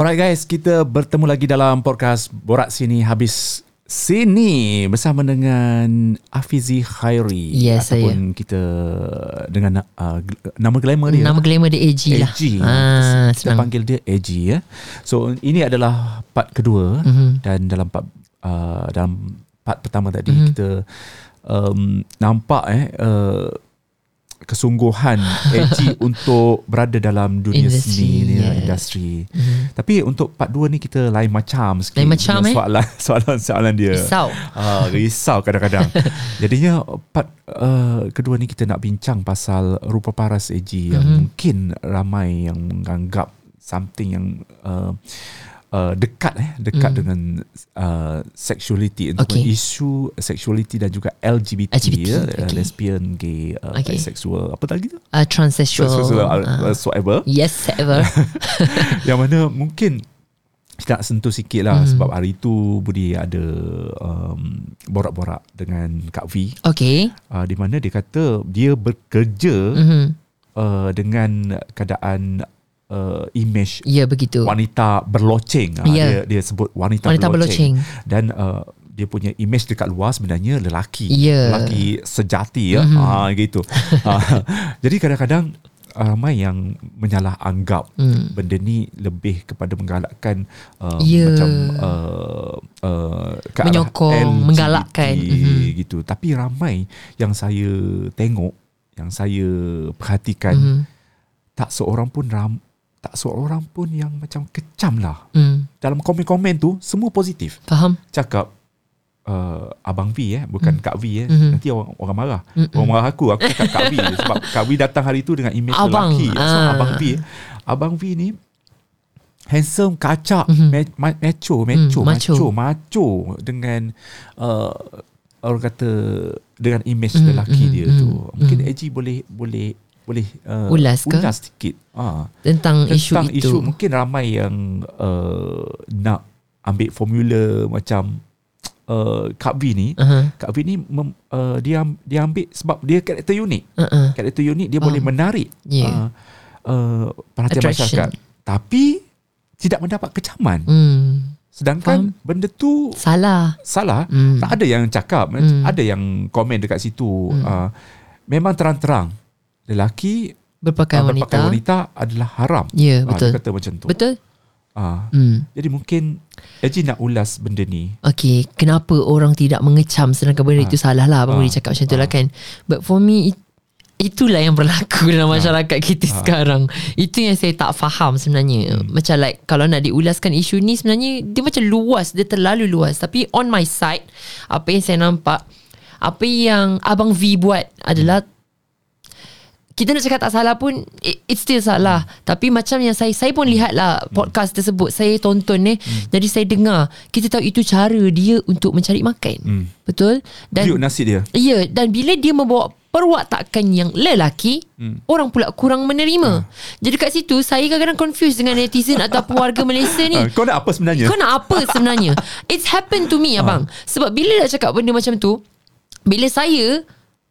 Alright guys, kita bertemu lagi dalam podcast Borak Sini Habis Sini bersama dengan Afizi Khairi Yes, ataupun kita dengan uh, nama glamour dia. Nama glamour dia AG, lah. AG. Ah, kita senang. panggil dia AG ya. So ini adalah part kedua Mhm. dan dalam part uh, dalam part pertama tadi Mhm. kita um, nampak eh uh, kesungguhan AG untuk berada dalam dunia Industry, seni ni yes. industri. Mhm. Tapi untuk part 2 ni kita lain macam sikit. Lain macam, eh? soalan soalan-soalan dia. Risau. Ah, risau kadang-kadang. Jadinya part uh, kedua ni kita nak bincang pasal rupa paras AG yang Mhm. mungkin ramai yang menganggap something yang uh, uh, dekat eh dekat Mm. dengan uh, sexuality untuk Okay. isu sexuality dan juga LGBT, LGBT, ya, uh, okay. lesbian, gay, uh, Okay. bisexual, apa lagi tu? Uh, transsexual. Transsexual, uh, Ah. whatsoever. Yes, ever. yang mana mungkin kita nak sentuh sikit lah Hmm. sebab hari tu Budi ada um, borak-borak dengan Kak V Okay. uh, di mana dia kata dia bekerja Mhm. uh, dengan keadaan uh, image Ya, begitu. wanita berloceng uh, Ya. dia, dia sebut wanita, Wanita berloceng, berloceng. dan uh, dia punya image dekat luar sebenarnya lelaki Ya. lelaki sejati ya Mhm. ah gitu Ah, jadi kadang-kadang ramai yang menyalah anggap Hmm. benda ni lebih kepada menggalakkan uh, Ya. macam uh, uh, ke Menyokong, LGBT menggalakkan. Mhm. gitu tapi ramai yang saya tengok yang saya perhatikan Mhm. tak seorang pun ram tak seorang pun yang macam kecam lah Hmm. dalam komen-komen tu semua positif Faham? cakap uh, abang V eh bukan Hmm. Kak V eh Mhm. nanti orang orang marah Mm-mm. orang marah aku aku cakap Kak V sebab Kak V datang hari tu dengan imej Abang, lelaki so, ah. abang V eh. abang V ni handsome kacak Mhm. ma- ma- macho macho Hmm, macho. macho macho dengan uh, orang kata dengan imej Mhm, lelaki mhm, dia mhm, tu mungkin mhm. AG boleh boleh boleh uh, Ulas ke? ulas sikit ah Tentang, isu tentang itu. isu mungkin ramai yang uh, nak ambil formula macam uh, Kak V ni Uh-huh. Kak V ni mem, uh, dia dia ambil sebab dia karakter unik Uh-uh. karakter unik dia Faham. boleh menarik Yeah. uh, uh, perhatian Attraction. masyarakat tapi tidak mendapat kecaman Hmm. sedangkan benda tu Salah. salah Hmm. tak ada yang cakap Hmm. ada yang komen dekat situ Hmm. uh, memang terang-terang lelaki Berpakaian uh, wanita. berpakaian wanita adalah haram Ya, Ah, betul. dia kata macam tu Betul? Ah, Hmm. jadi mungkin Eji nak ulas benda ni. Okay, kenapa orang tidak mengecam sedangkan benda Ah. itu salah lah. Abang Ah. boleh cakap macam tu lah Ah. kan. But for me, it- itulah yang berlaku dalam Ah. masyarakat kita Ah. sekarang. Itu yang saya tak faham sebenarnya. Hmm. Macam like, kalau nak diulaskan isu ni sebenarnya, dia macam luas. Dia terlalu luas. Tapi on my side, apa yang saya nampak, apa yang Abang V buat adalah kita nak cakap tak salah pun it, it's still salah. Tapi macam yang saya saya pun lihat lah podcast tersebut. Saya tonton ni jadi saya dengar. Kita tahu itu cara dia untuk mencari makan. Hmm. betul? Dan Periuk nasi dia. ya dan bila dia membawa perwatakan yang lelaki Hmm. orang pula kurang menerima. Jadi kat situ saya kadang-kadang confused dengan netizen ataupun warga Malaysia ni. Ah, kau nak apa sebenarnya? kau nak apa sebenarnya? It's happened to me abang. Sebab bila nak cakap benda macam tu Bila saya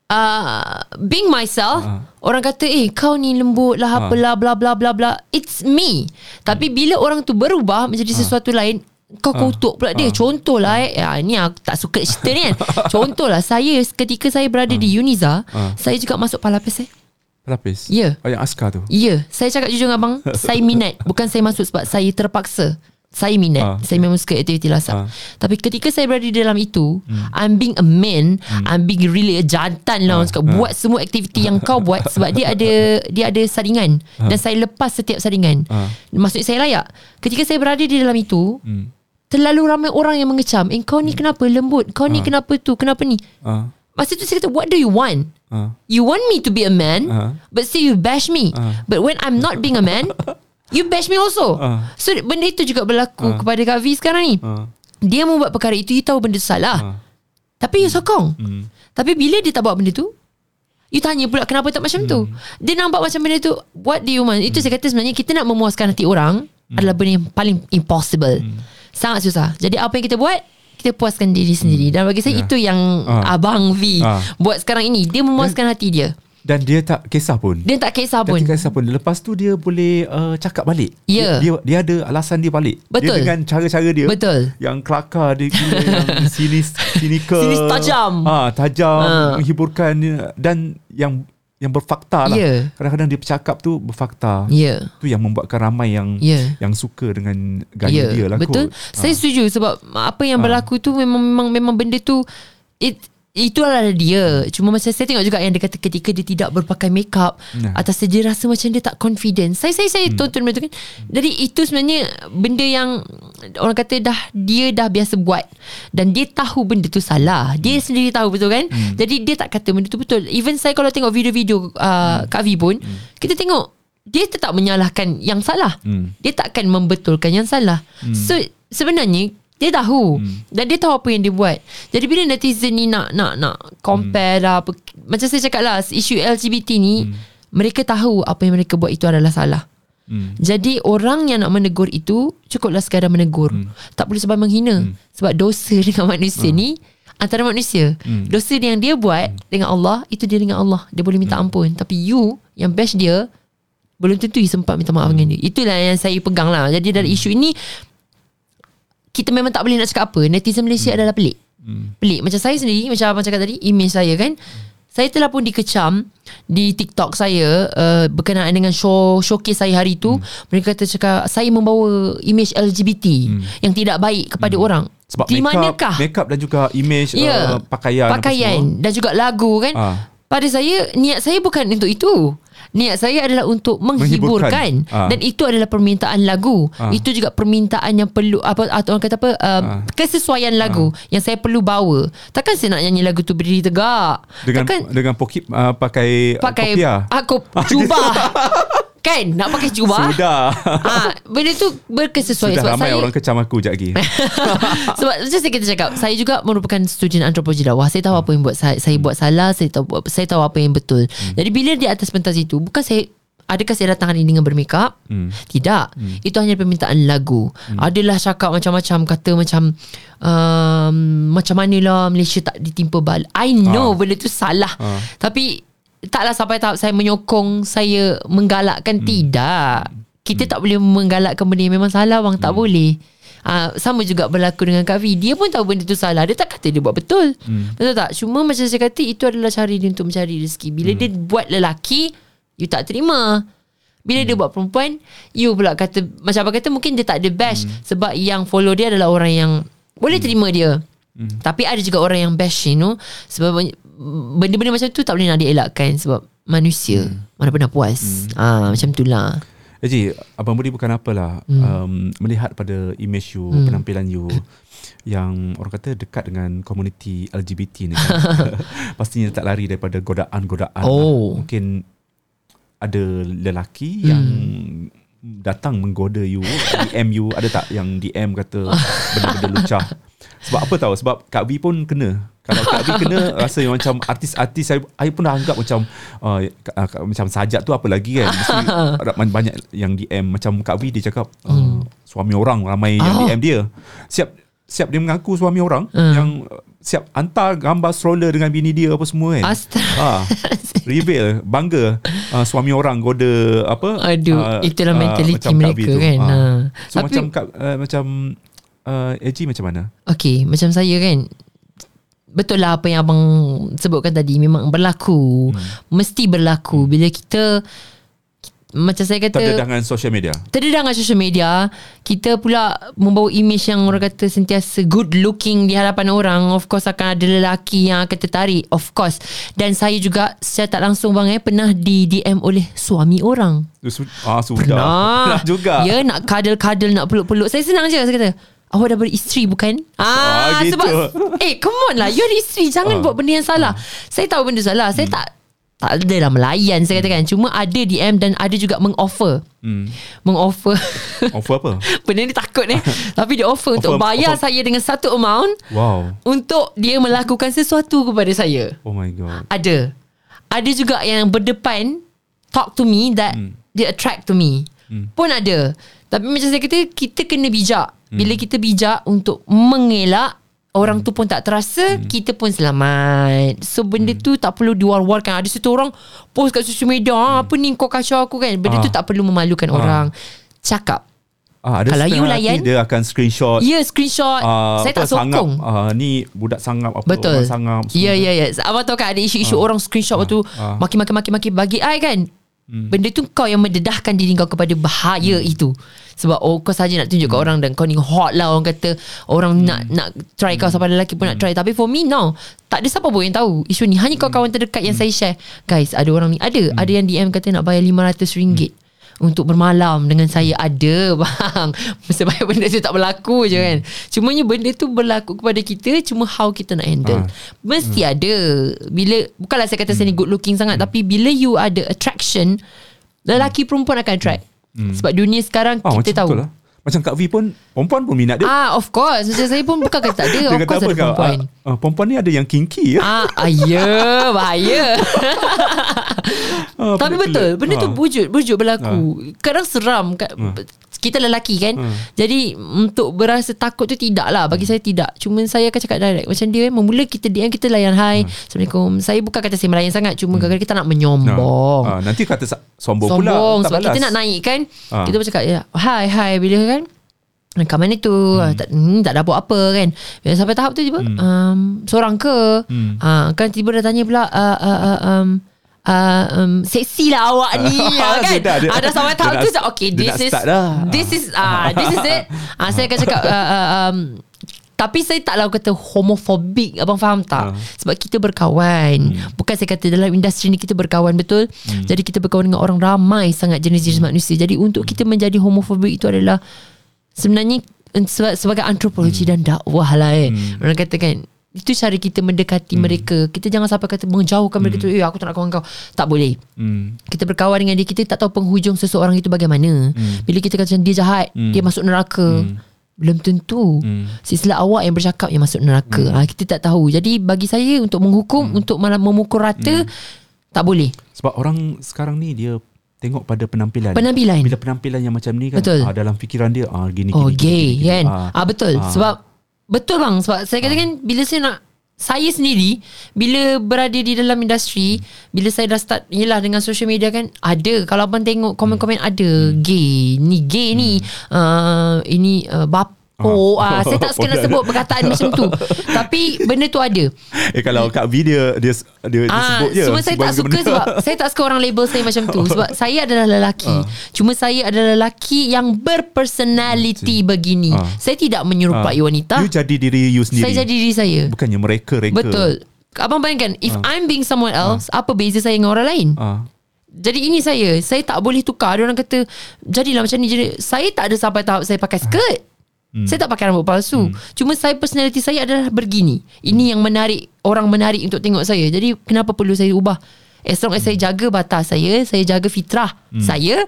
uh, Being myself Ah. Orang kata Eh kau ni lembut lah Apalah bla bla bla bla. It's me. Tapi bila orang tu berubah Menjadi sesuatu lain kau kutuk pula dia. Contohlah eh. Ya, Ni aku tak suka cerita ni kan? Contohlah Saya ketika saya berada di Uniza Ah. Saya juga masuk Palapis eh. Pelapis. Ya. Oh, yang askar tu. Ya, saya cakap jujur dengan abang, saya minat. Bukan saya masuk sebab saya terpaksa. Saya minat. Ah. Saya memang suka aktiviti lasak. Ah. Tapi ketika saya berada di dalam itu, I'm being a man, I'm being really a jantan lah orang cakap. Buat semua aktiviti yang kau buat sebab dia ada dia ada saringan dan saya lepas setiap saringan. Ah. Maksudnya saya layak. Ketika saya berada di dalam itu, Hmm. terlalu ramai orang yang mengecam. Eh kau ni kenapa lembut? Kau ni kenapa tu? Kenapa ni? Ah. Masa tu saya kata, what do you want? Ah. You want me to be a man, Ah. but still you bash me. Ah. But when I'm not being a man, you bash me also. Ah. So benda itu juga berlaku kepada Kak V sekarang ni. Ah. Dia membuat perkara itu, you tahu benda salah. Ah. Tapi you sokong. Hmm. Tapi bila dia tak buat benda tu, you tanya pula kenapa tak macam tu. Hmm. Dia nampak macam benda tu, what do you want? Itu saya kata sebenarnya kita nak memuaskan hati orang adalah benda yang paling impossible. Sangat susah. Jadi apa yang kita buat, kita puaskan diri sendiri. Dan bagi saya Ya. itu yang Ah. Abang V Ah. buat sekarang ini. Dia memuaskan hati dia. Dan dia tak kisah pun. Dia tak kisah pun. tak kisah pun. Lepas tu dia boleh uh, cakap balik. Ya. Dia, dia, dia ada alasan dia balik. Betul. Dia dengan cara-cara dia. Betul. Yang kelakar dia gila, yang sinis, sinikal. Sinis tajam. Ha, tajam, Ha. menghiburkan dan yang yang berfakta lah. Ya. Kadang-kadang dia bercakap tu berfakta. Ya. Tu yang membuatkan ramai yang Ya. yang suka dengan gaya dia lah betul. kot. Saya setuju sebab apa yang berlaku tu memang memang memang benda tu it itu adalah dia. Cuma macam saya tengok juga yang dia kata ketika dia tidak berpakai makeup Nah. atas dia rasa macam dia tak confident. Saya saya saya Hmm. tonton benda tu kan. Jadi itu sebenarnya benda yang orang kata dah dia dah biasa buat dan dia tahu benda tu salah. Dia Hmm. sendiri tahu betul kan? Jadi dia tak kata benda tu betul. Even saya kalau tengok video-video uh, Kak V pun kita tengok dia tetap menyalahkan yang salah. Hmm. Dia takkan membetulkan yang salah. So sebenarnya dia tahu Hmm. dan dia tahu apa yang dia buat. Jadi bila netizen ni nak nak nak compare lah apa, macam saya cakap lah isu LGBT ni Hmm. mereka tahu apa yang mereka buat itu adalah salah. Hmm. Jadi orang yang nak menegur itu cukuplah sekadar menegur. Hmm. Tak perlu sebab menghina. Sebab dosa dengan manusia ni antara manusia. Hmm. Dosa yang dia buat dengan Allah itu dia dengan Allah. Dia boleh minta Hmm. ampun. Tapi you yang bash dia belum tentu you sempat minta maaf dengan dia. Itulah yang saya pegang lah. Jadi dari isu ini kita memang tak boleh nak cakap apa. Netizen Malaysia adalah pelik. Pelik. Macam saya sendiri, macam abang cakap tadi, image saya kan. Saya telah pun dikecam di TikTok saya uh, berkenaan dengan show showcase saya hari tu. Mereka kata cakap saya membawa image LGBT yang tidak baik kepada orang. Sebab di makeup, manakah? makeup dan juga image Ya. uh, pakaian pakaian dan juga lagu kan. Ah. Pada saya niat saya bukan untuk itu. Niat saya adalah untuk menghiburkan, Menghiburkan. Ah. dan itu adalah permintaan lagu. Ah. Itu juga permintaan yang perlu apa atau orang kata apa um, kesesuaian lagu yang saya perlu bawa. Takkan saya nak nyanyi lagu tu berdiri tegak. dengan Takkan dengan pokip uh, pakai pakai kopiah. aku jubah. Kan nak pakai jubah. Sudah. Ah, benda tu berkesesuaian Sudah sebab ramai saya orang kecam aku sekejap lagi. Sebab macam saya kita cakap Saya juga merupakan student antropologi dakwah Saya tahu apa yang buat saya, saya buat salah Saya tahu saya tahu apa yang betul Jadi bila di atas pentas itu Bukan saya Adakah saya datang hari ini dengan bermakeup? Hmm. Tidak. Itu hanya permintaan lagu. Adalah cakap macam-macam kata macam um, macam manalah Malaysia tak ditimpa bal. I know Ah. benda tu salah. Ah. Tapi taklah sampai tahap saya menyokong, saya menggalakkan. Tidak. Kita tak boleh menggalakkan benda yang memang salah bang, tak boleh. Uh, sama juga berlaku dengan Kak V. Dia pun tahu benda tu salah. Dia tak kata dia buat betul. Betul tak? Cuma macam saya kata Itu adalah cara dia untuk mencari rezeki. Bila dia buat lelaki You tak terima. Bila dia buat perempuan You pula kata Macam apa kata Mungkin dia tak ada bash Sebab yang follow dia adalah orang yang Boleh terima dia Tapi ada juga orang yang bash you know Sebab Benda-benda macam tu Tak boleh nak dielakkan Sebab manusia Mana pernah puas ah, Macam tu lah Eji, Abang Budi bukan apalah Hmm. um, melihat pada image you, penampilan you yang orang kata dekat dengan komuniti LGBT ni kan. Pastinya tak lari daripada godaan-godaan. Oh. Lah. Mungkin ada lelaki yang datang menggoda you, DM you, ada tak yang DM kata benda-benda lucah? Sebab apa tahu? Sebab Kak V pun kena. Kalau Kak V kena rasa yang macam artis-artis saya, saya pun dah anggap macam uh, uh, macam sajak tu apa lagi kan. Mesti ada banyak yang DM macam Kak V dia cakap uh, suami orang ramai yang Ah. DM dia. Siap siap dia mengaku suami orang Hmm. yang uh, siap hantar gambar stroller dengan bini dia apa semua kan. Astaga Ah, reveal bangga uh, suami orang goda apa Aduh, ah, itulah ah, mentaliti V mereka kan. Ah. Ha. So Tapi- macam uh, macam uh, AG macam mana? Okay Macam saya kan Betul lah apa yang abang sebutkan tadi Memang berlaku Hmm. Mesti berlaku Bila kita Macam saya kata Terdedah dengan social media. terdedah dengan social media kita pula membawa image yang orang kata sentiasa good looking di hadapan orang of course akan ada lelaki yang akan tertarik of course dan saya juga secara tak langsung bang eh pernah di DM oleh suami orang Ah sudah. Pernah. Pernah juga. Ya nak kadal-kadal nak peluk-peluk. Saya senang je saya kata. Awak dah beristeri bukan? Ah, Ah, gitu. sebab eh come on lah you ada isteri jangan Ah. buat benda yang salah. Saya tahu benda salah. Saya tak tak ada lah melayan saya katakan. Cuma ada DM dan ada juga mengoffer. Hmm. Mengoffer. Offer apa? benda ni takut ni. Tapi dia offer untuk Offer- bayar offer- saya dengan satu amount Wow. untuk dia melakukan sesuatu kepada saya. Oh my god. Ada. Ada juga yang berdepan talk to me that Hmm. they attract to me. Pun ada. Tapi macam saya kata kita kena bijak. Hmm. Bila kita bijak untuk mengelak Orang tu pun tak terasa Kita pun selamat So benda tu tak perlu diwar-warkan Ada satu orang Post kat social media ah, Apa ni kau kacau aku kan Benda Ah. tu tak perlu memalukan orang Cakap Ah, ada Kalau you layan- dia akan screenshot. Ya screenshot ah, Saya tak sokong Sangap, ah, ni budak sangap apa Betul. orang sangap. Ya ya ya. Abang tahu kan ada isu-isu orang screenshot waktu ah. Hmm. maki-maki-maki-maki bagi I kan. Benda tu kau yang mendedahkan diri kau kepada bahaya itu. Sebab oh kau saja nak tunjuk Hmm. kat orang dan kau ni hot lah orang kata orang nak nak try kau sampai lelaki pun Hmm. nak try. Tapi for me no. Tak ada siapa pun yang tahu isu ni. Hanya kau kawan terdekat yang saya share. Guys, ada orang ni ada. Hmm. ada yang DM kata nak bayar RM500 ringgit untuk bermalam dengan saya. Ada bang. Supaya benda tu tak berlaku je kan. Cumanya benda tu berlaku kepada kita cuma how kita nak handle. Ah. mesti ada. Bila bukanlah saya kata saya ni good looking sangat tapi bila you ada attraction lelaki perempuan akan attract sebab dunia sekarang Ah, kita tahu betul lah. Macam Kak V pun perempuan pun minat dia. ah of course macam saya pun bukan kata tak ada dia of kata course apa ada kau? perempuan Ah, ah, perempuan ni ada yang kinky ya. Ah, ah, ya, bahaya. Ah, Tapi betul, benda tu Ah. wujud, wujud berlaku. Kadang seram kat, kita lelaki kan. Jadi untuk berasa takut tu tidak lah bagi saya tidak. Cuma saya akan cakap direct macam dia kan memula kita DM kita layan hai. Assalamualaikum. Saya bukan kata saya melayan sangat cuma kadang-kadang kita nak menyombong. Ah, nanti kata sa- sombong, pula. Sombong sebab kita nak naik kan. Ah. Kita pun cakap ya, hai hai bila kan kat mana tu hmm. tak, hmm, tak ada buat apa kan Bila sampai tahap tu tiba hmm. um, seorang ke Hmm. uh, kan tiba dah tanya pula uh, uh, uh, um, uh, um, seksi lah awak ni. Ah, kan? Dia dah- dia- ada sampai tahap tu cakap, okay this is dah. this is ah this is it. Ah saya akan cakap uh, uh, um, tapi saya taklah kata homofobik Abang faham tak? Ah. Sebab kita berkawan. Bukan saya kata Dalam industri ni kita berkawan Betul? Jadi kita berkawan dengan orang ramai Sangat jenis-jenis manusia. Jadi untuk kita menjadi homofobik itu adalah Sebenarnya seba- Sebagai antropologi dan dakwah lah eh. Orang kata kan itu cara kita mendekati mereka. Kita jangan sampai kata Menjauhkan mereka tu Eh aku tak nak kawan kau. Tak boleh. Hmm. kita berkawan dengan dia Kita tak tahu penghujung seseorang itu bagaimana. Bila kita kata dia jahat Dia masuk neraka. Belum tentu. Sisilah awak yang bercakap Yang masuk neraka. Ha, Kita tak tahu. Jadi bagi saya Untuk menghukum Untuk malah memukul rata Tak boleh. Sebab orang sekarang ni dia tengok pada penampilan. Penampilan. Bila penampilan yang macam ni kan Betul. Ah, dalam fikiran dia ah gini Oh gini, gay gini, gini, kan? Ah. ah, Betul. Ah. Sebab Betul bang Sebab saya kata kan Bila saya nak saya sendiri Bila berada di dalam industri Bila saya dah start Yelah dengan social media kan Ada. Kalau abang tengok komen-komen ada. Gay Ni gay ni. Uh, Ini uh, bapa Oh, ah, saya tak nak sebut perkataan macam tu. Tapi benda tu ada. Eh kalau Kak V dia dia dia, dia Ah, sebut je. Cuma saya tak suka benda. sebab saya tak suka orang label saya macam tu sebab saya adalah lelaki. Cuma saya adalah lelaki yang berpersonality begini. Ah. Saya tidak menyerupai Ah. wanita. You jadi diri you sendiri. Saya jadi diri saya. Bukannya mereka reka. Betul. Abang bayangkan if I'm being someone else, apa beza saya dengan orang lain? Ah. Jadi ini saya, saya tak boleh tukar. Ada orang kata jadilah macam ni jadi. Saya tak ada sampai tahap saya pakai skirt. Hmm. Saya tak pakai rambut palsu. Hmm. Cuma saya personality saya adalah begini. Ini yang menarik orang menarik untuk tengok saya. Jadi kenapa perlu saya ubah? As long as saya jaga batas saya, saya jaga fitrah hmm. saya,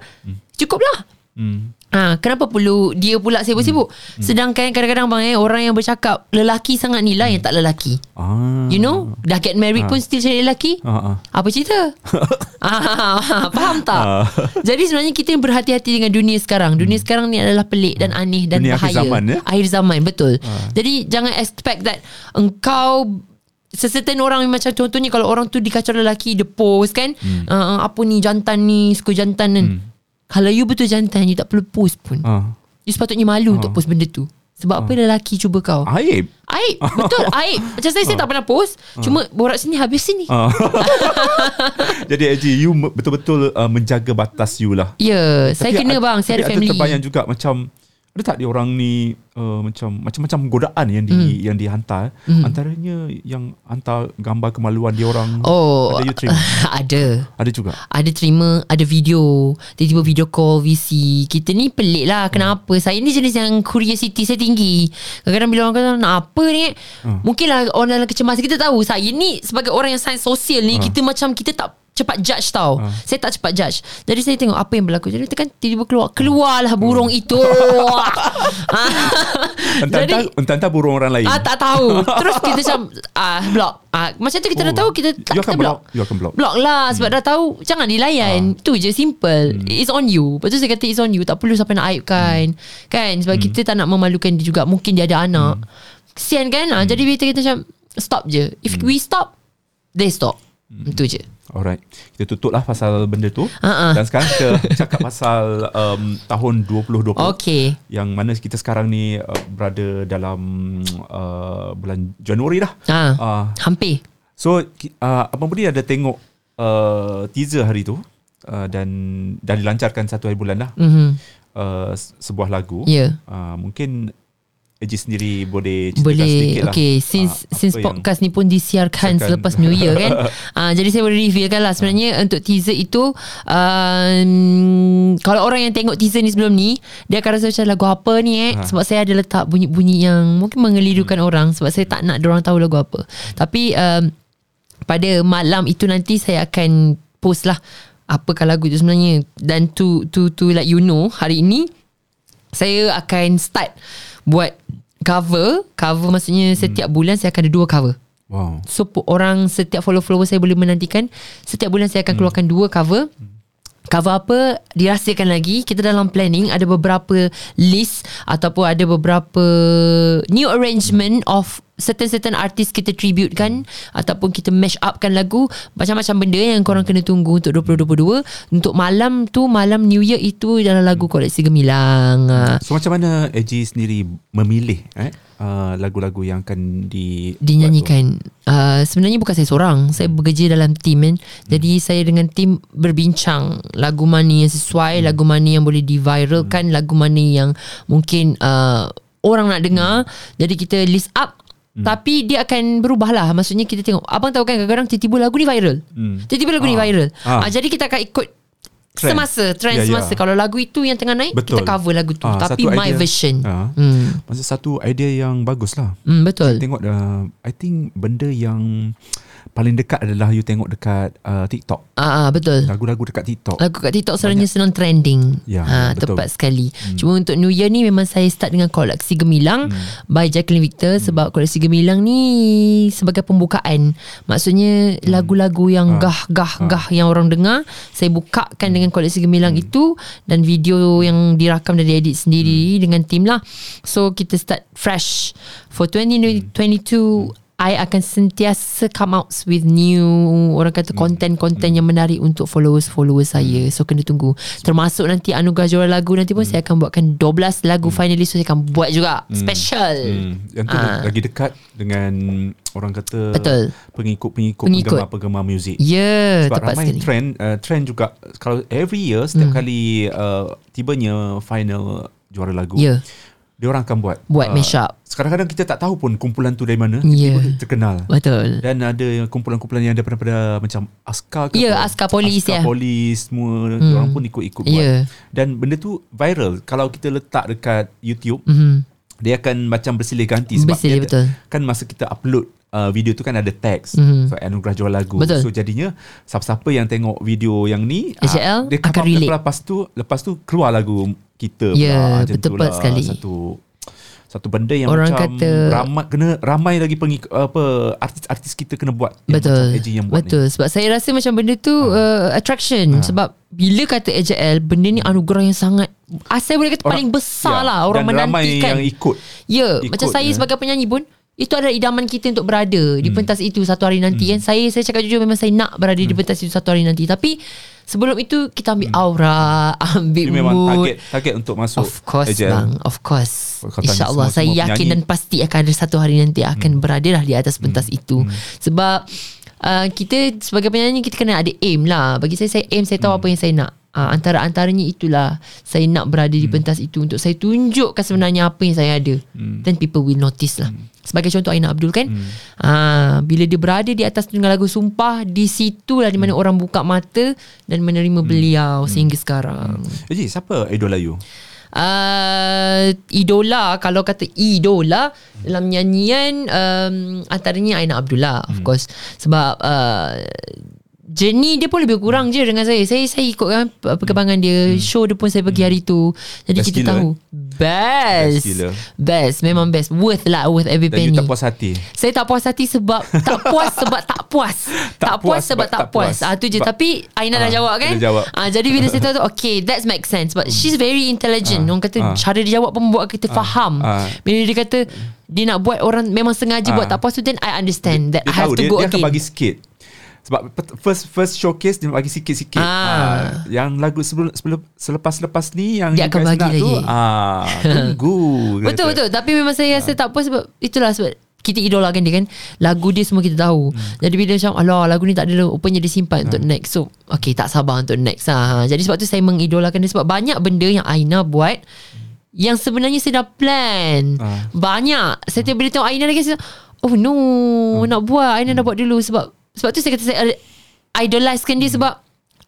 cukuplah. Hmm. Ha, kenapa perlu dia pula sibuk-sibuk? Hmm. Sedangkan kadang-kadang bang eh orang yang bercakap lelaki sangat ni lah yang tak lelaki. Ah. You know, dah get married pun still cari lelaki. Ah, ah. Apa cerita? ah, faham tak? Ah. Jadi sebenarnya kita yang berhati-hati dengan dunia sekarang. Dunia sekarang ni adalah pelik dan aneh dan Dunia bahaya. akhir zaman, ya? Akhir zaman, betul. Jadi jangan expect that engkau Secertain orang macam contohnya kalau orang tu dikacau lelaki dia post kan hmm. uh, apa ni jantan ni suka jantan kan Hmm. Kalau you betul jantan you tak perlu post pun. Ah. you sepatutnya malu untuk post benda tu. Sebab apa lelaki cuba kau? Aib. Aib. Betul aib. Macam saya Saya tak pernah post. Cuma borak sini Habis sini. Ah. Jadi AJ you betul-betul uh, menjaga batas you lah. Ya Saya Tapi kena bang. Saya ada tapi family. Ada terbayang juga macam ada tak dia orang ni uh, macam macam-macam godaan yang di Hmm. yang dihantar? Antaranya yang hantar gambar kemaluan dia orang. Oh ada you terima? Ada. Ada juga? Ada terima Ada video. Tiba-tiba video call VC Kita ni pelik lah. Kenapa? Saya ni jenis yang Curiosity saya tinggi. Kadang-kadang bila orang kata Nak apa ni? Hmm. Mungkinlah orang dalam kecemasan. Kita tahu Saya ni sebagai orang yang sains sosial ni Hmm. Kita macam Kita tak cepat judge tau Hmm. Saya tak cepat judge Jadi saya tengok Apa yang berlaku Jadi tekan tiba-tiba keluar Keluarlah burung Hmm. itu entah-entah entah-entah burung orang lain Ah tak tahu. Terus kita macam ah block. Ah macam tu kita dah Oh. tahu kita You kita akan block. You akan block. Block lah sebab dah tahu jangan dilayan. Tu je simple. It's on you. Lepas tu saya kata it's on you. Tak perlu sampai nak aibkan. Kan sebab kita tak nak memalukan dia juga. Mungkin dia ada anak. Kesian kan hmm. Jadi kita, kita macam Stop je If Hmm. we stop They stop Itu je Alright. Kita tutup lah pasal benda tu. Ha-ha. Dan sekarang kita cakap pasal um, tahun 2020. Okay Yang mana kita sekarang ni uh, berada dalam uh, bulan Januari dah. ha. Uh, Hampir so uh, Abang Budi ada tengok uh, teaser hari tu. Uh, dan dah dilancarkan satu hari bulan dah. mm-hmm. Uh, se- sebuah lagu. Ya Uh, mungkin Eji sendiri boleh ceritakan boleh sedikit lah. Okay Since Ah, since apa yang- podcast ni pun disiarkan Siarkan. Selepas New Year kan uh, Jadi saya boleh revealkan lah Sebenarnya untuk teaser itu um, Kalau orang yang tengok teaser ni sebelum ni Dia akan rasa macam lagu apa ni eh Ha. Sebab saya ada letak bunyi-bunyi yang Mungkin mengelirukan Hmm. orang Sebab saya tak nak orang tahu lagu apa Tapi um, Pada malam itu nanti Saya akan post lah Apakah lagu itu sebenarnya Dan to to to let you know Hari ini saya akan start buat cover. Cover maksudnya setiap bulan saya akan ada dua cover. Wow. so orang setiap follow-follower saya boleh menantikan setiap bulan saya akan keluarkan dua cover cover apa dirahsiakan lagi kita dalam planning ada beberapa list ataupun ada beberapa new arrangement of certain-certain artis kita tribute kan ataupun kita mash up kan lagu macam-macam benda yang korang kena tunggu untuk 2022 untuk malam tu malam new year itu dalam lagu koleksi gemilang. So macam mana Eji sendiri memilih eh, uh, lagu-lagu yang akan di dinyanyikan. uh, sebenarnya bukan saya seorang. Saya bekerja dalam tim kan. Jadi saya dengan tim berbincang. Lagu mana yang sesuai lagu mana yang boleh diviralkan lagu mana yang mungkin uh, orang nak dengar. Jadi kita list up. Tapi dia akan berubah lah Maksudnya kita tengok Abang tahu kan kadang-kadang Tiba-tiba lagu ni viral. Hmm. Tiba-tiba lagu ni Ah. viral. Ah. ah. Jadi kita akan ikut Trend. Semasa Trend Ya, ya. semasa Kalau lagu itu yang tengah naik Betul. Kita cover lagu tu Ah, Tapi my idea. version Ah. hmm. Masa satu idea yang bagus lah Hmm, Betul Tengok uh, I think benda yang Paling dekat adalah You tengok dekat uh, TikTok ah, ah, Betul Lagu-lagu dekat TikTok Lagu kat TikTok selalunya senang trending. Ya, ha, betul. tepat sekali. Hmm. Cuma untuk New Year ni memang saya start dengan koleksi Gemilang hmm. by Jacqueline Victor hmm. sebab koleksi Gemilang ni sebagai pembukaan. Maksudnya hmm. lagu-lagu yang Ha. gah-gah-gah yang orang dengar, saya bukakan dengan koleksi Gemilang Hmm. itu dan video yang dirakam dan diedit sendiri Hmm. dengan tim lah. So kita start fresh for 2022 I akan sentiasa come out with new orang kata konten-konten yang menarik untuk followers-followers saya. So kena tunggu. Termasuk nanti anugerah juara lagu nanti pun saya akan buatkan 12 lagu finalist so saya akan buat juga special. hmm. Yang tu Ah. lagi dekat Dengan Orang kata Betul. Pengikut-pengikut Pengikut. Penggemar-penggemar muzik Ya, yeah, Sebab tepat ramai sekali. trend uh, Trend juga Kalau every year Setiap kali uh, Tibanya final Juara lagu Ya, yeah, Dia orang akan buat buat uh, mash up. Kadang-kadang kita tak tahu pun Kumpulan tu dari mana Ya. Tiba-tiba terkenal Betul. Dan ada kumpulan-kumpulan yang daripada Macam Askar ke Ya, apa? Askar Polis, Askar ya. Polis Semua Hmm. Orang pun ikut-ikut buat Ya. Dan benda tu viral Kalau kita letak dekat YouTube Mhm. Dia akan macam bersilih ganti Sebab Bersilih, dia, betul. Kan masa kita upload uh, Video tu kan ada teks Mhm. So anugerah jual lagu Betul. So jadinya Siapa-siapa yang tengok video yang ni ah, HL Dia akan relate. Lepas tu Lepas tu keluar lagu kita Ya, pula Macam betul tu betul sekali. Satu satu benda yang Orang macam kata- ramai kena ramai lagi pengikut apa artis-artis kita kena buat yang Betul. macam AJ yang buat Betul. Sebab saya rasa macam benda tu uh, attraction. Sebab bila kata AJL, benda ni anugerah yang sangat saya boleh kata paling besar ya, lah orang dan ramai menantikan. yang ikut Ya, ikut, macam saya ya. sebagai penyanyi pun itu adalah idaman kita untuk berada di Hmm. pentas itu satu hari nanti kan. Saya saya cakap jujur memang saya nak berada Hmm. di pentas itu satu hari nanti. Tapi sebelum itu kita ambil aura, ambil Dia memang mood. target target untuk masuk Of course AJL. bang. Of course. InsyaAllah Saya semua yakin penyanyi. dan pasti Akan ada satu hari nanti Akan berada lah di atas pentas itu. Sebab uh, Kita sebagai penyanyi Kita kena ada aim lah. Bagi saya Saya aim Saya tahu apa yang saya nak. Uh, Antara-antaranya itulah. Saya nak berada di pentas itu Untuk saya tunjukkan sebenarnya Apa yang saya ada. Then people will notice lah Sebagai contoh Aina Abdul kan? Uh, Bila dia berada di atas Dengan lagu Sumpah Di situlah Di mana orang buka mata Dan menerima beliau Sehingga sekarang. AJ siapa idola you? Uh, idola kalau kata idola dalam nyanyian um, antaranya Aina Abdullah of course. Sebab uh, Journey dia pun lebih kurang je dengan saya Saya saya ikutkan Perkembangan dia Show dia pun saya pergi hari tu Jadi Best kita gila, tahu Best Best gila. Best Memang best Worth lah Worth every Dan penny tak puas hati saya tak puas hati sebab tak puas sebab tak puas. tak, puas sebab tak puas. Ah tu je. Sebab- Tapi Aina dah Ah, jawab kan? dia jawab. Ah jadi bila saya tahu tu okay that makes sense but she's very intelligent. Ah, Orang kata ah. cara dia jawab pun buat kita faham. ah. Bila dia kata dia nak buat orang memang sengaja Ah. buat tak puas tu then I understand that Dia I have tahu to dia, go dia akan again. bagi sikit sebab first first showcase dia bagi sikit-sikit. Ah. Ah. yang lagu sebelum, sebelum selepas-lepas ni yang Dia akan bagi nak tu lagi. ah tunggu. Betul betul Tapi memang saya rasa tak puas sebab Itulah sebab kita idolakan dia kan Lagu dia semua kita tahu hmm. Jadi bila macam Alah lagu ni tak ada Rupanya dia simpan untuk Hmm. next So okay tak sabar untuk next ha. Jadi sebab tu saya mengidolakan dia Sebab banyak benda yang Aina buat Yang sebenarnya saya dah plan Ah. Banyak Saya tengok bila tengok Aina lagi saya Oh no Hmm. Nak buat Aina dah buat dulu Sebab Sebab tu saya kata saya Idolizekan dia sebab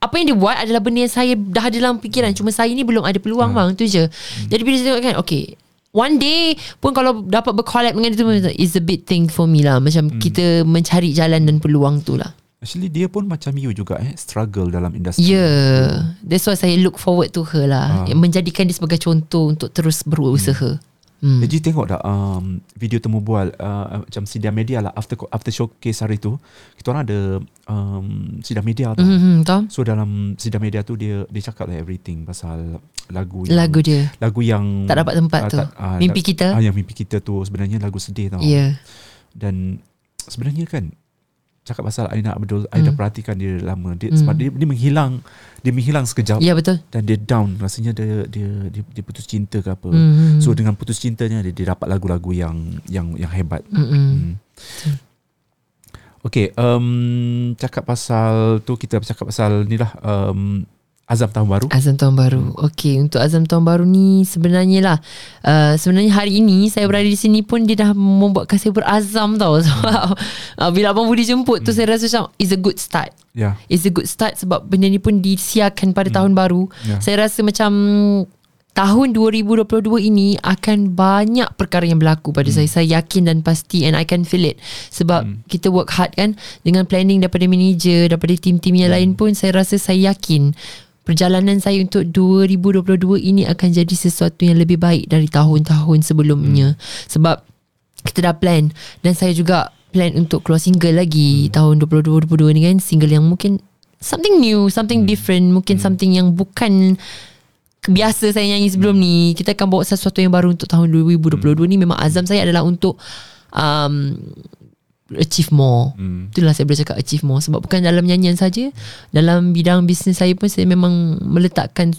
apa yang dia buat adalah benda yang saya dah ada dalam fikiran. Cuma saya ni belum ada peluang bang. Tu je. Jadi bila saya tengok kan Okay One day pun kalau dapat bercollab dengan dia tu It's a big thing for me lah. Macam kita mencari jalan dan peluang tu lah. Actually dia pun macam you juga eh. Struggle dalam industri. Yeah That's why saya look forward to her lah. Ah. Menjadikan dia sebagai contoh Untuk terus berusaha. hmm. Jadi tengok tak um, video temu bual uh, macam sidang media lah after after showcase hari tu kita orang ada um, sidang media tau. Hmm, hmm, Tahu So dalam sidang media tu dia dia cakap lah everything pasal lagu yang, Lagu dia lagu yang Tak dapat tempat ah, tu. ah, Mimpi lag- kita. ah, yang mimpi kita tu sebenarnya lagu sedih tau. Yeah. Dan sebenarnya kan cakap pasal Aina Abdul Aina Hmm. perhatikan dia lama dia Hmm. sebab dia, dia menghilang dia menghilang sekejap Ya yeah, betul dan dia down rasanya dia dia dia, dia putus cinta ke apa. hmm. So dengan putus cintanya dia, dia dapat lagu-lagu yang yang yang hebat. hmm. Hmm. Okay, um, cakap pasal tu kita cakap pasal ni lah um, azam tahun baru. Azam tahun baru. Okey, untuk azam tahun baru ni sebenarnya lah uh, sebenarnya hari ini saya berada di sini pun dia dah membuatkan saya berazam tau sebab uh, bila abang Budi jemput tu saya rasa macam is a good start. Ya. It's a good start sebab benda ni pun disiarkan pada tahun baru. Ya. Saya rasa macam tahun 2022 ini akan banyak perkara yang berlaku pada saya. Saya yakin dan pasti and I can feel it. Sebab kita work hard kan dengan planning daripada manager, daripada tim-tim yang lain pun saya rasa saya yakin perjalanan saya untuk 2022 ini akan jadi sesuatu yang lebih baik dari tahun-tahun sebelumnya. Sebab kita dah plan dan saya juga plan untuk keluar single lagi hmm. tahun 2022 ni kan single yang mungkin something new something hmm. different mungkin hmm. something yang bukan biasa saya nyanyi sebelum hmm. ni kita akan bawa sesuatu yang baru untuk tahun 2022 hmm. ni memang azam saya adalah untuk um, achieve more Hmm. itulah saya boleh cakap achieve more sebab bukan dalam nyanyian saja dalam bidang bisnes saya pun saya memang meletakkan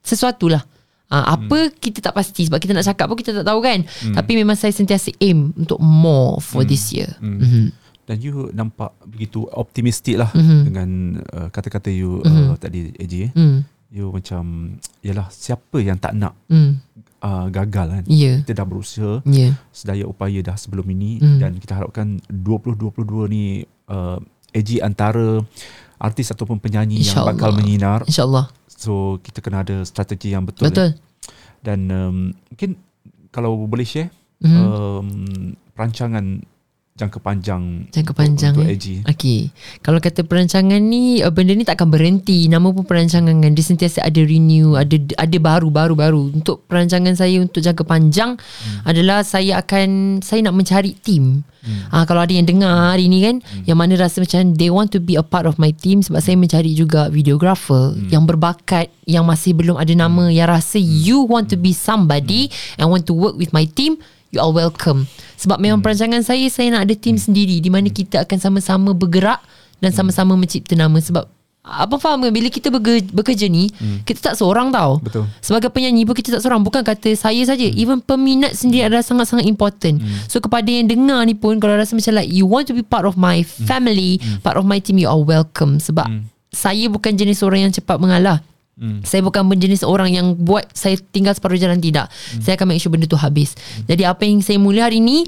sesuatu lah Ha, apa hmm. kita tak pasti sebab kita nak cakap pun kita tak tahu kan hmm. tapi memang saya sentiasa aim untuk more for hmm. this year Hmm. mm-hmm. Dan you nampak begitu optimistik lah Mhm. dengan uh, kata-kata you Mhm. uh, tadi AJ eh. mm. You macam yalah siapa yang tak nak Mm. Uh, gagal kan. yeah. Kita dah berusaha yeah. sedaya upaya dah sebelum ini Hmm. dan kita harapkan 2022 ni uh, AJ antara artis ataupun penyanyi yang InsyaAllah. bakal menyinar. insyaallah So kita kena ada strategi yang betul. betul eh. Dan um, mungkin kalau boleh share Mhm. um, perancangan jangka panjang Jangka panjang, untuk, untuk eh. Okey. Kalau kata perancangan ni uh, benda ni takkan berhenti. Nama pun perancangan kan dia sentiasa ada renew, ada ada baru baru baru. Untuk perancangan saya untuk jangka panjang hmm. adalah saya akan saya nak mencari team. Hmm. Ah kalau ada yang dengar hari ni kan hmm. yang mana rasa macam they want to be a part of my team sebab saya mencari juga videographer hmm. yang berbakat yang masih belum ada nama yang rasa you want to be somebody and want to work with my team you are welcome. Sebab memang hmm. perancangan saya saya nak ada team sendiri di mana kita akan sama-sama bergerak dan sama-sama mencipta nama sebab apa faham kan bila kita bekerja, bekerja ni hmm. kita tak seorang tau. Betul. Sebagai penyanyi pun kita tak seorang bukan kata saya saja hmm. even peminat sendiri adalah sangat-sangat important. Hmm. So kepada yang dengar ni pun kalau rasa macam like you want to be part of my family, hmm. part of my team you are welcome sebab hmm. saya bukan jenis orang yang cepat mengalah. Hmm. Saya bukan berjenis orang yang buat saya tinggal separuh jalan tidak. Hmm. Saya akan make sure benda tu habis. Hmm. Jadi apa yang saya mula hari ni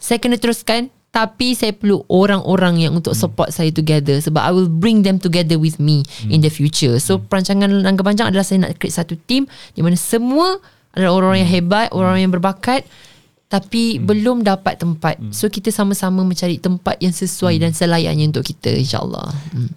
saya kena teruskan tapi saya perlu orang-orang yang untuk support saya together sebab I will bring them together with me in the future. So perancangan jangka panjang adalah saya nak create satu team di mana semua adalah orang-orang yang hebat, orang-orang yang berbakat tapi belum dapat tempat. So kita sama-sama mencari tempat yang sesuai dan selayaknya untuk kita insya-Allah. Hmm.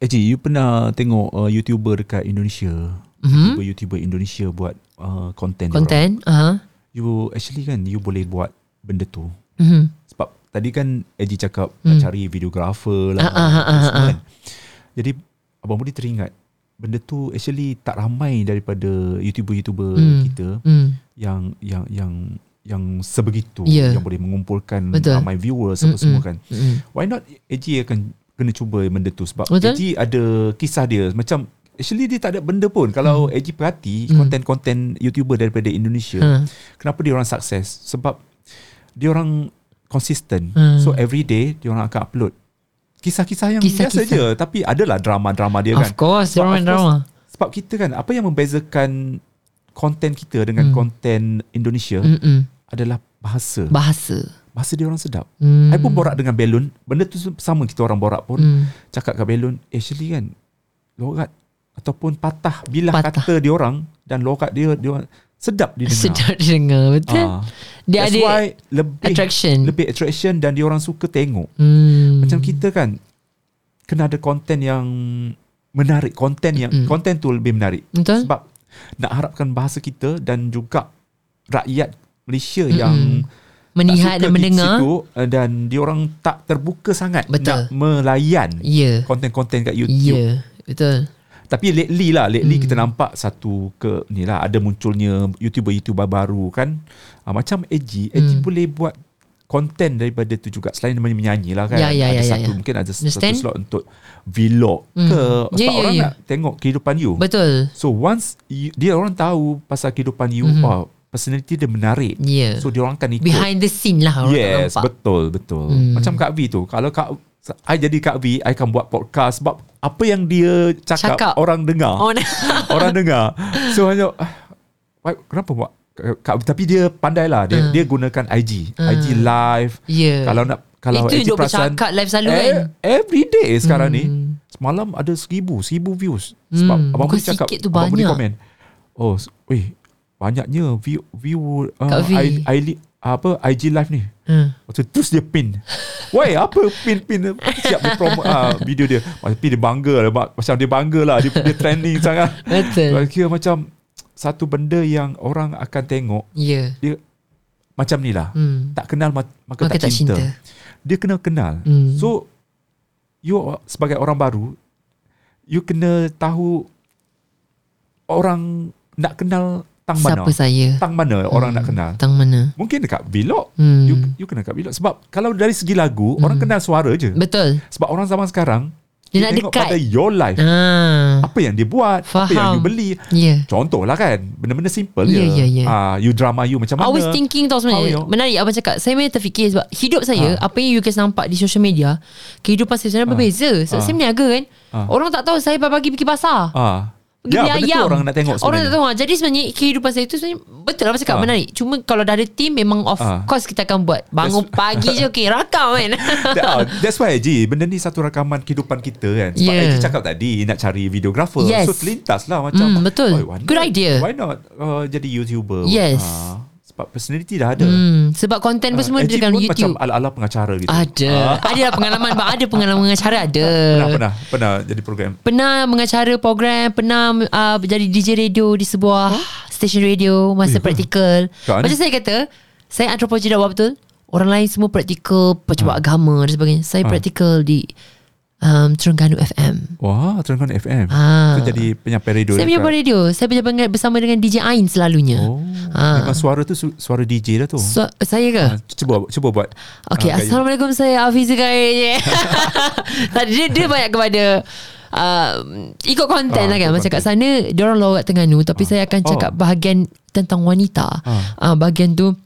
Eji, you pernah tengok uh, YouTuber dekat Indonesia? Mhm. YouTuber-YouTuber Indonesia buat uh, content. Content. Uh-huh. You actually kan, you boleh buat benda tu. Mhm. Sebab tadi kan Eji cakap nak cari videographer lah. Ah, ah, ah, ah, semua ah. kan. Jadi Abang Budi teringat benda tu actually tak ramai daripada YouTuber-YouTuber Hmm. kita Hmm. yang yang yang yang sebegitu Ya. yang boleh mengumpulkan Betul. ramai viewers apa semua kan. Mm-mm. Why not AJ akan kena cuba benda tu sebab Betul. AJ ada kisah dia macam actually dia tak ada benda pun kalau Hmm. AJ perhati konten-konten YouTuber daripada Indonesia Ha. kenapa dia orang sukses sebab dia orang konsisten Hmm. so every day dia orang akan upload kisah-kisah yang Kisah-kisah. biasa je tapi adalah drama-drama dia kan Of course, Sebab drama of drama. course, sebab kita kan apa yang membezakan konten kita dengan Hmm. konten Indonesia Mm-mm. adalah bahasa Bahasa. Bahasa dia orang sedap Hmm. I pun borak dengan Belon Benda tu sama kita orang borak pun Hmm. Cakap kat Belon Actually kan Logat Ataupun patah Bilah Patah. kata dia orang Dan logat dia dia Sedap didengar Sedap didengar Betul Ah. Dia That's ada why lebih attraction. Lebih attraction Dan dia orang suka tengok hmm. Macam kita kan Kena ada konten yang Menarik Konten yang Mm-mm. Konten tu lebih menarik Betul Sebab Nak harapkan bahasa kita Dan juga Rakyat Malaysia Mm-mm. yang Melihat tak dan mendengar Situ, uh, dan diorang tak terbuka sangat Betul. nak melayan Ya konten-konten kat YouTube. Ya Betul Tapi lately lah, lately Hmm. kita nampak satu ke ni lah ada munculnya YouTuber-YouTuber baru kan. Uh, macam AG, AG Hmm. boleh buat konten daripada tu juga selain menyanyi lah kan. Ya, ya, ada ya, ya, satu ya. mungkin ada satu Understand? slot untuk vlog Hmm. ke Ya, sebab ya, orang ya. nak tengok kehidupan you. Betul So once you, dia orang tahu pasal kehidupan you, Mhm. oh personality dia menarik. Ya So dia orang akan ikut. Behind the scene lah orang Yes, nampak. betul, betul. Hmm. Macam Kak V tu. Kalau Kak I jadi Kak V, I akan buat podcast sebab apa yang dia cakap, Cakap. orang dengar. Oh, orang dengar. So hanya why, kenapa buat Kak, tapi dia pandai lah dia, Hmm. dia gunakan IG Hmm. IG live Ya kalau nak kalau Itu IG duk perasan bercakap live selalu eh, kan every day sekarang ni Hmm. semalam ada seribu seribu views sebab Hmm, abang bukan cakap tu abang banyak. komen oh weh banyaknya view view uh, V. I, I, li- apa IG live ni. Hmm. Lepas tu terus dia pin. Why? Apa pin pin? Siap dia promote ah, video dia? Tapi dia bangga lah. Macam dia bangga lah. Dia, dia trending sangat. Betul. Kira macam Satu benda yang orang akan tengok Ya. Dia Macam ni lah. Hmm. Tak kenal ma- maka, Maka tak, cinta. Dia kena kenal. Hmm. So You sebagai orang baru You kena tahu Orang Nak kenal Tang mana Siapa saya Tang mana orang nak kenal Tang mana Mungkin dekat vlog hmm. You, you kena kat vlog Sebab kalau dari segi lagu Orang kenal suara je Betul Sebab orang zaman sekarang Dia nak tengok dekat. pada your life ah. Apa yang dia buat Apa yang Faham. you beli Ya Contoh lah kan Benda-benda simple Ya, je ya, ya. Ah, You drama you macam I mana was thinking tau sebenarnya you- Menarik abang cakap Saya memang terfikir Sebab hidup saya Ha. Apa yang you guys nampak Di social media Kehidupan saya sebenarnya Ha. berbeza Sebab Ha. saya berniaga kan Ha. Orang tak tahu Saya pagi pergi pasar ah. Ya benda ayam tu orang nak tengok Orang tak sebenarnya tahu Jadi sebenarnya Kehidupan saya tu sebenarnya Betul lah cakap Ha. menarik Cuma kalau dah ada team Memang of Ha. course kita akan buat Bangun pagi je Okay rakam kan ah, That's why Ji Benda ni satu rakaman kehidupan kita kan Sebab Yeah. yeah. cakap tadi Nak cari videographer Yes. So terlintas lah macam Hmm, betul. "Oi, why Good idea." Why not uh, Jadi YouTuber Yes. Ah, Sebab personality dah ada. Hmm, Sebab konten pun Ah, semua Dekat pun YouTube macam ala-ala pengacara gitu. Ada. Ah, Ada lah pengalaman. Ada pengalaman mengacara Ada. Pernah pernah Pernah jadi program? Pernah mengacara program Pernah uh, jadi DJ radio Di sebuah Stesen radio Masa Eh, praktikal? Macam saya kata Saya antropologi dakwah betul? Orang lain semua praktikal Percubaan agama dan sebagainya. Saya Ah. praktikal di um, Terengganu FM Wah Terengganu FM Ah. Tu jadi penyampai radio Saya punya radio Saya pejabat bersama dengan DJ Ain selalunya Oh Ah. Memang suara tu su- Suara DJ dah tu so, Saya ke? Ah, Cuba cuba buat Okay, Ah, Assalamualaikum saya Hafiz Gaye. Tadi dia, dia banyak kepada uh, ikut konten Ah, lah kan. Macam kat sana dia orang logat Terengganu tapi saya akan cakap Oh. bahagian tentang wanita. Ah. Uh, bahagian tu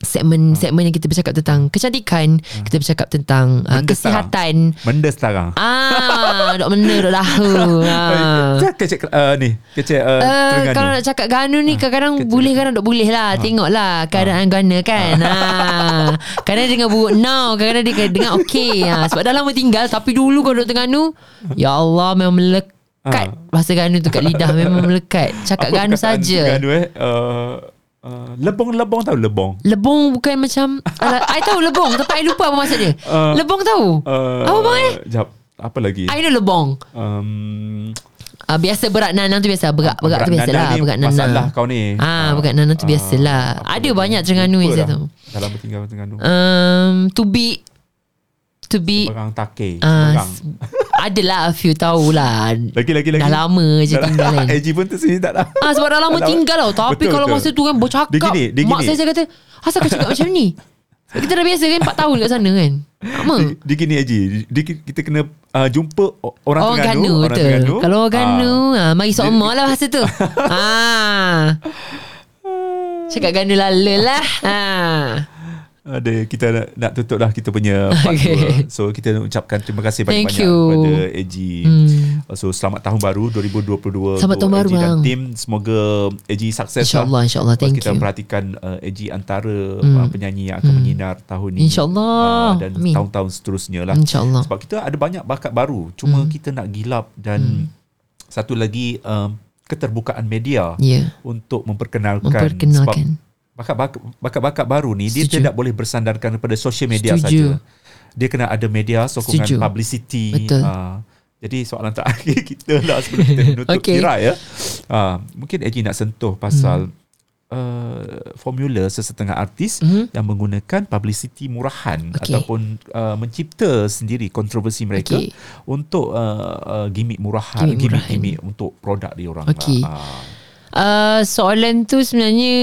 segmen segmen yang kita bercakap tentang kecantikan, kita bercakap tentang uh, Benda kesihatan. Benda sekarang Ah, dok mana dok lahu. Ah. Cak kecek uh, ni Kecek uh, Uh, kalau nak cakap Ganu ni kadang-kadang kecil. boleh kadang tak boleh lah. Tengoklah keadaan Gana kan. Ha. Kadang dia dengar buruk now, kadang-kadang dia dengar okey. Ha. Sebab dah lama tinggal tapi dulu kalau duduk Terengganu, ya Allah memang melekat bahasa Ganu tu kat lidah memang melekat. Cakap Apa Ganu saja. Terengganu eh uh, uh, Lebong-lebong tahu lebong Lebong bukan macam Alah, I tahu lebong Tapi I lupa apa maksud dia Uh, Lebong tahu uh, Apa bang eh Sekejap apa lagi? I know lebong. Um, Uh, biasa berat nanang tu biasa berat berat tu biasa lah ni berat Masalah nanang. kau ni. Ah, berat nanang tu biasalah. apa Ada lagi? banyak Terengganu dah. tahu. Dalam bertinggal Terengganu. Um, to be to be Berang take. uh, Berang. adalah a few tahulah. Lagi lagi lagi. Dah lama je Dah- tinggal kan. AG pun tersini tak dah. Ah sebab dah lama tinggal tau. Tapi Betul, kalau betul. masa tu kan bercakap. Dia gini, dia mak gini. saya saya kata, "Asal kau cakap macam ni?" Sebab Kita dah biasa kan 4 tahun kat sana kan. Lama. Dia, dia gini AG. Dia, kita kena uh, jumpa orang Orang Terengganu. Ganu orang. Terengganu. Kalau orang Ganu, ah, mari sok emak lah bahasa tu. ah. Cakap Ganu lala lah. Ah. Ada kita nak, nak tutup dah kita punya part Okay. So kita ucapkan terima kasih Thank banyak-banyak you. kepada AG. Hmm. So selamat tahun baru 2022 Selamat tahun baru, AG dan bang. tim semoga AG sukses InsyaAllah, lah. insyaAllah. Lepas Thank kita you. perhatikan uh, AG antara Hmm. uh, penyanyi yang akan Hmm. menyinar tahun ini. InsyaAllah. Uh, dan Amin. tahun-tahun seterusnya lah. InsyaAllah. Sebab kita ada banyak bakat baru. Cuma Hmm. kita nak gilap dan satu lagi um, keterbukaan media Ya. untuk memperkenalkan, Memperkenalkan. sebab bakat-bakat bakat-bakat baru ni dia Setuju. tidak boleh bersandarkan kepada social media Setuju. saja. Dia kena ada media sokongan Setuju. publicity. Betul. Ah, jadi soalan terakhir kita lah sebelum kita menutup Okay. kira ya. Ah, mungkin Eji nak sentuh pasal uh, formula sesetengah artis Mhm. yang menggunakan publicity murahan Okay. ataupun uh, mencipta sendiri kontroversi mereka Okay. untuk uh, uh, gimmick murahan, Gimmick murahan. gimmick-gimmick untuk produk dia orang Okay. lah. Ah. Uh, soalan tu sebenarnya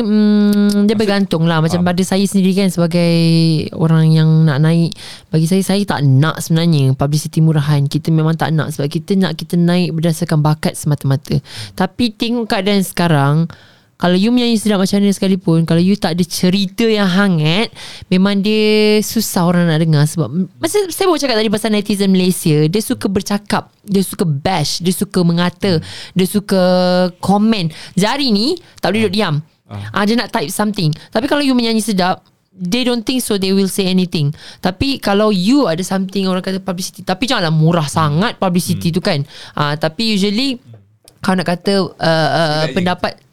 mm, dia bergantung lah. Macam Ah. pada saya sendiri kan sebagai orang yang nak naik bagi saya saya tak nak sebenarnya publicity murahan. Kita memang tak nak sebab kita nak kita naik berdasarkan bakat semata-mata. Tapi tengok keadaan sekarang kalau you menyanyi sedap macam mana sekalipun Kalau you tak ada cerita yang hangat Memang dia susah orang nak dengar Sebab Masa saya baru cakap tadi pasal netizen Malaysia Dia suka bercakap Dia suka bash Dia suka mengata Dia suka komen. Jari ni Tak boleh duduk diam. Ah. Dia nak type something. Tapi kalau you menyanyi sedap They don't think so They will say anything. Tapi kalau you ada something Orang kata publicity Tapi janganlah murah sangat Publicity tu kan. Ah, Tapi usually Kalau nak kata uh, uh, Pendapat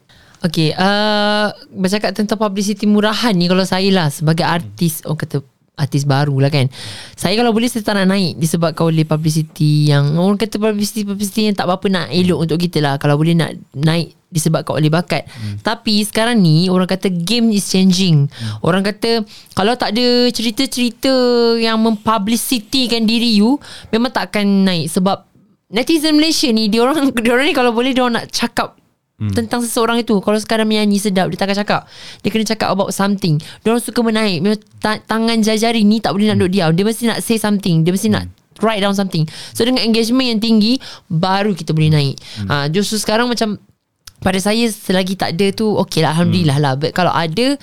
Okay uh, Bercakap tentang publicity murahan ni Kalau saya lah Sebagai artis Orang kata Artis baru lah kan Saya kalau boleh Saya tak nak naik Disebabkan oleh publicity Yang Orang kata publicity-publicity Yang tak apa-apa nak elok untuk kita lah Kalau boleh nak naik Disebabkan oleh bakat hmm. Tapi sekarang ni Orang kata game is changing hmm. Orang kata Kalau tak ada cerita-cerita Yang mempublicitikan diri you Memang tak akan naik Sebab Netizen Malaysia ni Dia orang dia orang ni kalau boleh Dia orang nak cakap Hmm. Tentang seseorang itu. Kalau sekarang menyanyi sedap Dia takkan cakap. Dia kena cakap about something. Dia orang suka menaik. Ta- Tangan jari-jari ni Tak boleh nak duduk diam. Dia mesti nak say something. Dia mesti nak write down something. So dengan engagement yang tinggi Baru kita boleh naik. Ha, Justru sekarang macam Pada saya Selagi tak ada tu Okay lah Alhamdulillah lah. But kalau ada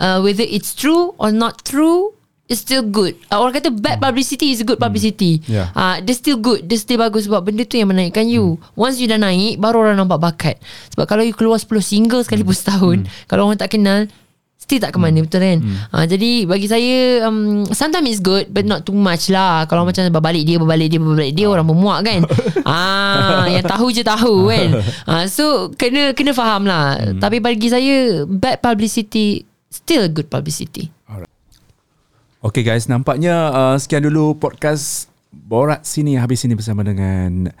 uh, Whether it's true Or not true It's still good. Uh, Orang kata bad publicity Is good publicity. Yeah. uh, Dia still good. Dia still bagus Sebab benda tu yang menaikkan you. Once you dah naik Baru orang nampak bakat. Sebab kalau you keluar 10 single Sekali pun setahun Kalau orang tak kenal Still tak ke mana Betul kan? Uh, Jadi bagi saya um, Sometimes it's good But not too much lah. Kalau macam Berbalik dia Berbalik dia Berbalik dia Orang memuak kan? Ah, Yang tahu je tahu kan? Uh, So kena kena faham lah. Tapi bagi saya Bad publicity Still good publicity Okay guys, nampaknya uh, sekian dulu podcast Borat Sini Habis Sini bersama dengan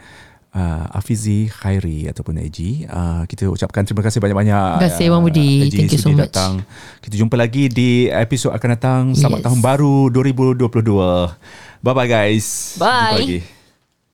uh, Afizi Khairi ataupun AG. Uh, kita ucapkan terima kasih banyak-banyak. Terima kasih, Wan Budi. AG Thank you so much. Datang. Kita jumpa lagi di episod akan datang. Selamat Yes. tahun baru 2022. Bye-bye guys. Bye. Jumpa lagi.